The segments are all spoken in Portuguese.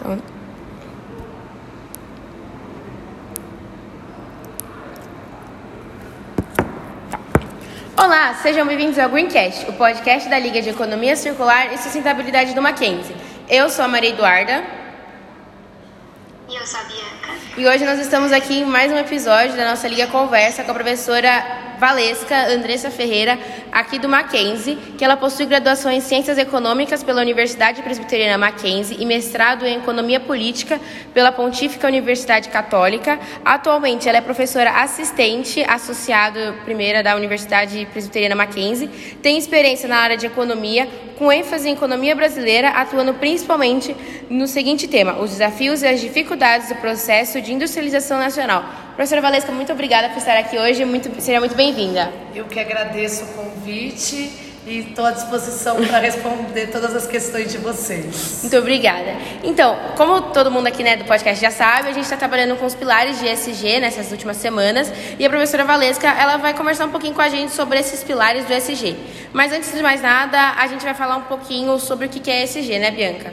Então... Olá, sejam bem-vindos ao Greencast, o podcast da Liga de Economia Circular e Sustentabilidade do Mackenzie. Eu sou a Maria Eduarda. E eu sou a Bianca. E hoje nós estamos aqui em mais um episódio da nossa Liga Conversa com a professora Valesca Andressa Ferreira, aqui do Mackenzie, que ela possui graduação em Ciências Econômicas pela Universidade Presbiteriana Mackenzie e mestrado em Economia Política pela Pontífica Universidade Católica. Atualmente, ela é professora assistente associada primeira da Universidade Presbiteriana Mackenzie, tem experiência na área de economia, com ênfase em economia brasileira, atuando principalmente no seguinte tema: os desafios e as dificuldades do processo de industrialização nacional Professora Valesca, muito obrigada por estar aqui hoje. Muito, seja muito bem-vinda. Eu que agradeço o convite e estou à disposição para responder todas as questões de vocês. Muito obrigada. Então, como todo mundo aqui né, do podcast já sabe, a gente está trabalhando com os pilares de ESG nessas últimas semanas e a professora Valesca ela vai conversar um pouquinho com a gente sobre esses pilares do ESG. Mas antes de mais nada, a gente vai falar um pouquinho sobre o que é ESG, né, Bianca?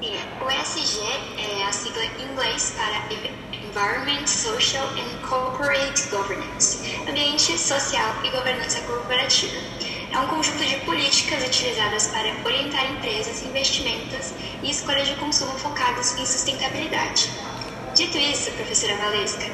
Sim, o ESG é a sigla em inglês para Environment, Social and Corporate Governance, ambiente social e governança corporativa. É um conjunto de políticas utilizadas para orientar empresas, investimentos e escolhas de consumo focados em sustentabilidade. Dito isso, professora Valesca,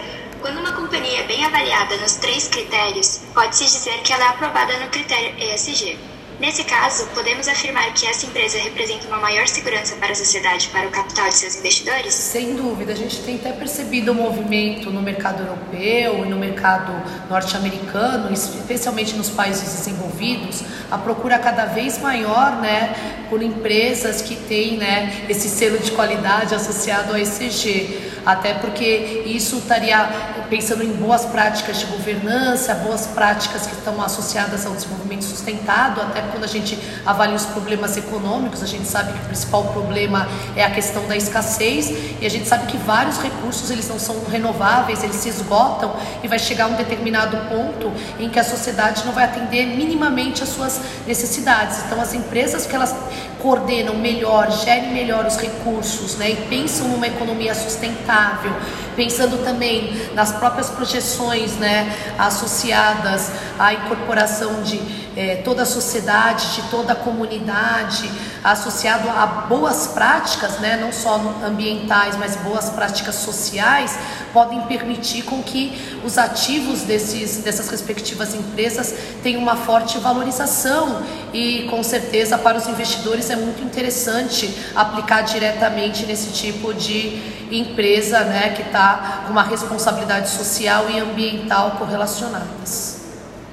quando uma companhia é bem avaliada nos três critérios, pode-se dizer que ela é aprovada no critério ESG. Nesse caso, podemos afirmar que essa empresa representa uma maior segurança para a sociedade e para o capital de seus investidores? Sem dúvida, a gente tem até percebido o um movimento no mercado europeu e no mercado norte-americano, especialmente nos países desenvolvidos, a procura cada vez maior, né, por empresas que têm, né, esse selo de qualidade associado ao ECG até porque isso estaria pensando em boas práticas de governança, boas práticas que estão associadas ao desenvolvimento sustentado, até quando a gente avalia os problemas econômicos, a gente sabe que o principal problema é a questão da escassez. E a gente sabe que vários recursos eles não são renováveis, eles se esgotam. E vai chegar um determinado ponto em que a sociedade não vai atender minimamente as suas necessidades. Então as empresas que elas coordenam melhor, gerem melhor os recursos, né, e pensam numa economia sustentável, pensando também nas próprias projeções, né, associadas à incorporação de é, toda a sociedade, de toda a comunidade, associado a boas práticas, né, não só ambientais, mas boas práticas sociais, podem permitir com que os ativos desses, dessas respectivas empresas tenham uma forte valorização e, com certeza, para os investidores é muito interessante aplicar diretamente nesse tipo de empresa, né, que está com uma responsabilidade social e ambiental correlacionadas.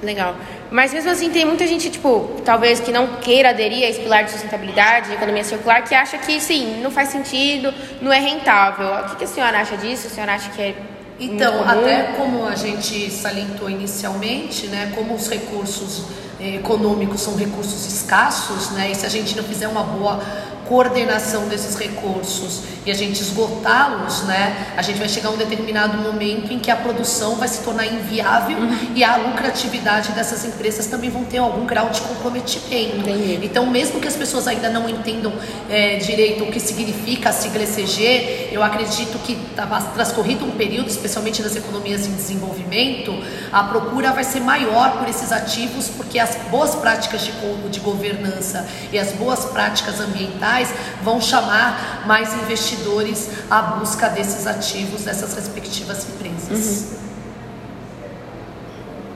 Legal. Mas mesmo assim tem muita gente, tipo, talvez que não queira aderir a esse pilar de sustentabilidade, de economia circular, que acha que sim, não faz sentido, não é rentável. O que, que a senhora acha disso? A senhora acha que é então, até como a gente salientou inicialmente, né, como os recursos econômicos são recursos escassos, né, e se a gente não fizer uma boa coordenação desses recursos e a gente esgotá-los, né, a gente vai chegar a um determinado momento em que a produção vai se tornar inviável uhum. e a lucratividade dessas empresas também vão ter algum grau de comprometimento. Entendi. Então, mesmo que as pessoas ainda não entendam é, direito o que significa a sigla ECG, eu acredito que tá transcorrido um período, especialmente nas economias em desenvolvimento, a procura vai ser maior por esses ativos, porque as boas práticas de, de governança e as boas práticas ambientais vão chamar mais investidores à busca desses ativos dessas respectivas empresas. Uhum.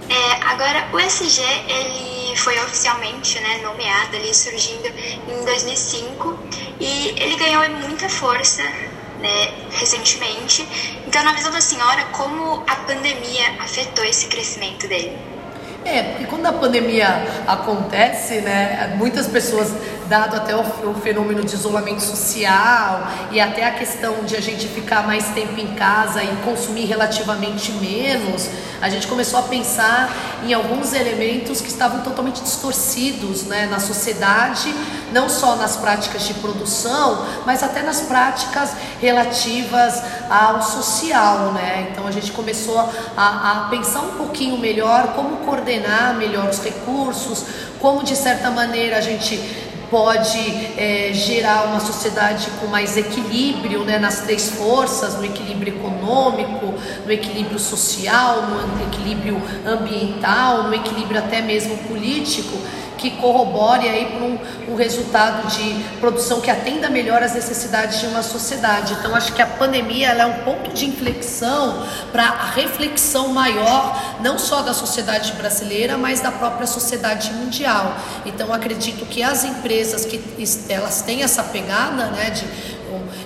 É, agora, o SG ele foi oficialmente né, nomeado ali, surgindo em 2005 e ele ganhou muita força né, recentemente. Então, na visão da senhora, como a pandemia afetou esse crescimento dele? É, porque quando a pandemia acontece, né, muitas pessoas dado até o, o, fenômeno de isolamento social e até a questão de a gente ficar mais tempo em casa e consumir relativamente menos, a gente começou a pensar em alguns elementos que estavam totalmente distorcidos né, na sociedade, não só nas práticas de produção, mas até nas práticas relativas ao social. Né? Então a gente começou a, a pensar um pouquinho melhor como coordenar melhor os recursos, como de certa maneira a gente pode é, gerar uma sociedade com mais equilíbrio né, nas três forças, no equilíbrio econômico, no equilíbrio social, no equilíbrio ambiental, no equilíbrio até mesmo político que corrobore aí para um, um, resultado de produção que atenda melhor às necessidades de uma sociedade. Então, acho que a pandemia é um ponto de inflexão para a reflexão maior, não só da sociedade brasileira, mas da própria sociedade mundial. Então, acredito que as empresas que elas têm essa pegada, né, de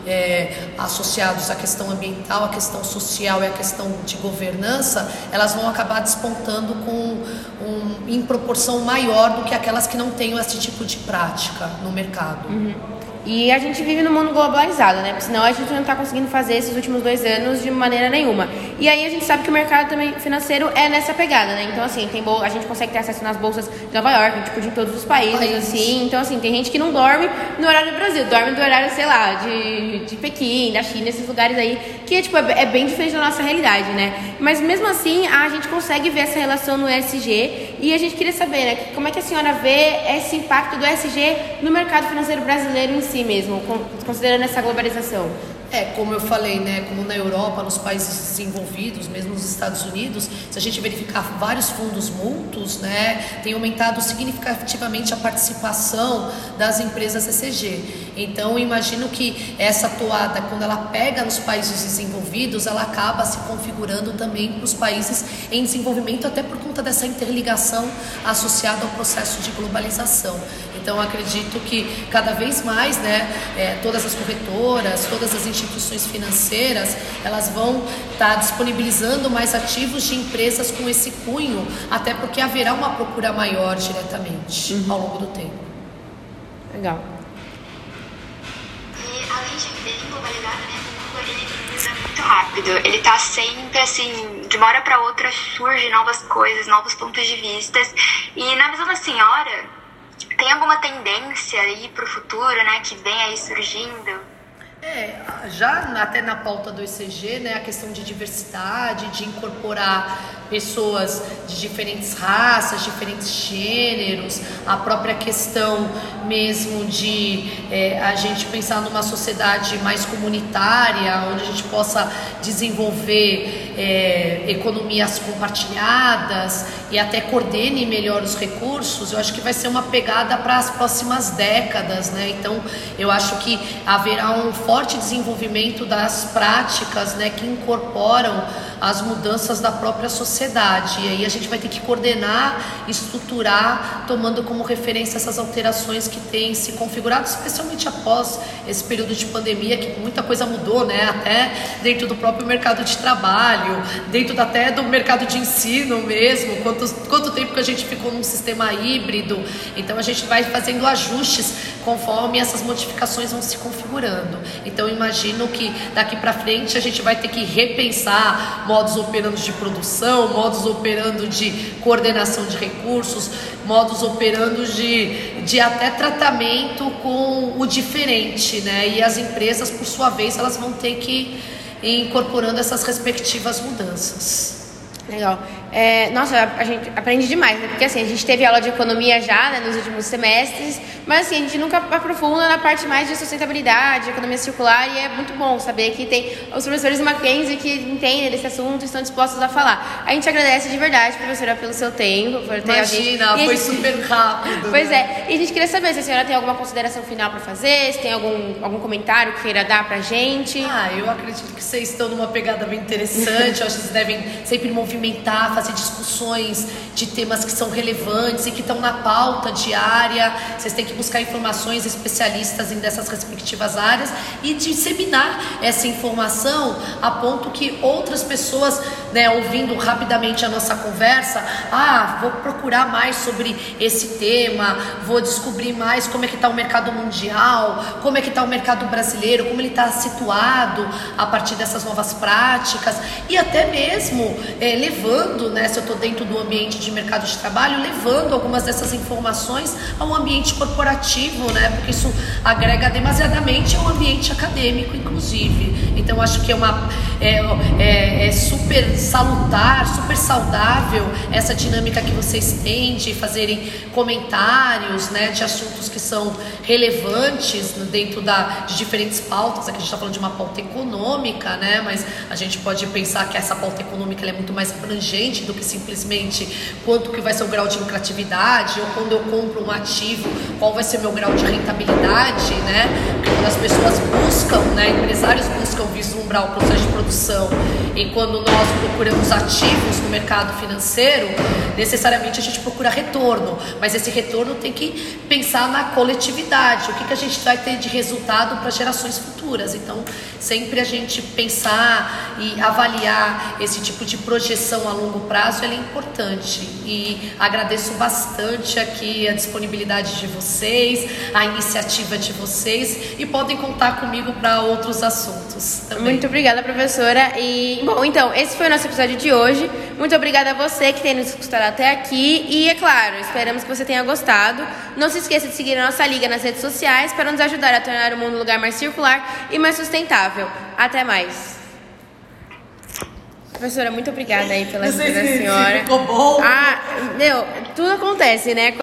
é, associados à questão ambiental, à questão social e à questão de governança, elas vão acabar despontando com um, em proporção maior do que aquelas que não tenham esse tipo de prática no mercado. Uhum. E a gente vive num mundo globalizado, né? Porque senão a gente não está conseguindo fazer esses últimos dois anos de maneira nenhuma. E aí a gente sabe que o mercado também financeiro é nessa pegada, né? Então, assim, tem a gente consegue ter acesso nas bolsas de Nova York, tipo, de todos os países, países, assim. Então, assim, tem gente que não dorme no horário do Brasil, dorme no horário, sei lá, de, de Pequim, da China, esses lugares aí, que, tipo, é, é bem diferente da nossa realidade, né? Mas mesmo assim, a gente consegue ver essa relação no ESG e a gente queria saber, né? Como é que a senhora vê esse impacto do ESG no mercado financeiro brasileiro em si mesmo, considerando essa globalização? É, como eu falei, né, como na Europa, nos países desenvolvidos, mesmo nos Estados Unidos, se a gente verificar vários fundos multos, né, tem aumentado significativamente a participação das empresas ECG. Então, imagino que essa toada, quando ela pega nos países desenvolvidos, ela acaba se configurando também para os países em desenvolvimento, até por conta dessa interligação associada ao processo de globalização. Então, acredito que cada vez mais, né, é, todas as corretoras, todas as instituições financeiras, elas vão estar tá disponibilizando mais ativos de empresas com esse cunho, até porque haverá uma procura maior diretamente uhum. ao longo do tempo. Legal. E além de bem globalizado, né, o mundo ele muda muito rápido. Ele está sempre assim, de uma hora para outra surgem novas coisas, novos pontos de vista. E na visão da senhora, tem alguma tendência aí para o futuro, né, que vem aí surgindo? É, já até na pauta do ECG, né, a questão de diversidade, de incorporar pessoas de diferentes raças, diferentes gêneros, a própria questão mesmo de é, a gente pensar numa sociedade mais comunitária, onde a gente possa desenvolver é, economias compartilhadas e até coordene melhor os recursos, eu acho que vai ser uma pegada para as próximas décadas, né? Então, eu acho que haverá um forte desenvolvimento das práticas, né, que incorporam as mudanças da própria sociedade. E aí a gente vai ter que coordenar, estruturar, tomando como referência essas alterações que têm se configurado, especialmente após esse período de pandemia, que muita coisa mudou, né? Até dentro do próprio mercado de trabalho, dentro até do mercado de ensino mesmo, quanto, quanto tempo que a gente ficou num sistema híbrido. Então a gente vai fazendo ajustes conforme essas modificações vão se configurando. Então imagino que daqui para frente a gente vai ter que repensar modos operando de produção, modos operando de coordenação de recursos, modos operando de, de até tratamento com o diferente, né? E as empresas, por sua vez, elas vão ter que ir incorporando essas respectivas mudanças. Legal. É, nossa, a gente aprende demais, né? Porque assim, a gente teve aula de economia já né, nos últimos semestres, mas assim, a gente nunca aprofunda na parte mais de sustentabilidade, economia circular, e é muito bom saber que tem os professores Mackenzie que entendem desse assunto e estão dispostos a falar. A gente agradece de verdade, professora, pelo seu tempo, por ter Imagina, gente... foi gente... super rápido. pois né? é, e a gente queria saber se a senhora tem alguma consideração final para fazer, se tem algum, algum comentário que queira dar pra gente. Ah, eu acredito que vocês estão numa pegada bem interessante, eu acho que vocês devem sempre movimentar, fazer discussões de temas que são relevantes e que estão na pauta diária. Vocês têm que buscar informações especialistas em dessas respectivas áreas e disseminar essa informação a ponto que outras pessoas, né, ouvindo rapidamente a nossa conversa, ah, vou procurar mais sobre esse tema, vou descobrir mais como é que está o mercado mundial, como é que está o mercado brasileiro, como ele está situado a partir dessas novas práticas e até mesmo é, levando levando, né, se eu estou dentro do ambiente de mercado de trabalho, levando algumas dessas informações ao ambiente corporativo, né, porque isso agrega demasiadamente ao ambiente acadêmico, inclusive. Então, acho que é uma é, é, é super salutar, super saudável essa dinâmica que vocês têm de fazerem comentários, né, de assuntos que são relevantes dentro da, de diferentes pautas. Aqui a gente está falando de uma pauta econômica, né, mas a gente pode pensar que essa pauta econômica é muito mais abrangente do que simplesmente quanto que vai ser o grau de lucratividade ou quando eu compro um ativo, qual vai ser o meu grau de rentabilidade, né? Porque quando as pessoas buscam, né, empresários buscam vislumbrar o processo de produção e quando nós procuramos ativos no mercado financeiro, necessariamente a gente procura retorno, mas esse retorno tem que pensar na coletividade, o que, que a gente vai ter de resultado para gerações futuras. Então, sempre a gente pensar e avaliar esse tipo de projeção a longo prazo é importante. E agradeço bastante aqui a disponibilidade de vocês, a iniciativa de vocês e podem contar comigo para outros assuntos. Também. Muito obrigada, professora. E bom, então esse foi o nosso episódio de hoje. Muito obrigada a você que tem nos escutado até aqui e é claro, esperamos que você tenha gostado. Não se esqueça de seguir a nossa liga nas redes sociais para nos ajudar a tornar o mundo um lugar mais circular e mais sustentável. Até mais. Professora, muito obrigada aí pela ajuda da senhora. Ficou bom. Ah, meu, tudo acontece, né?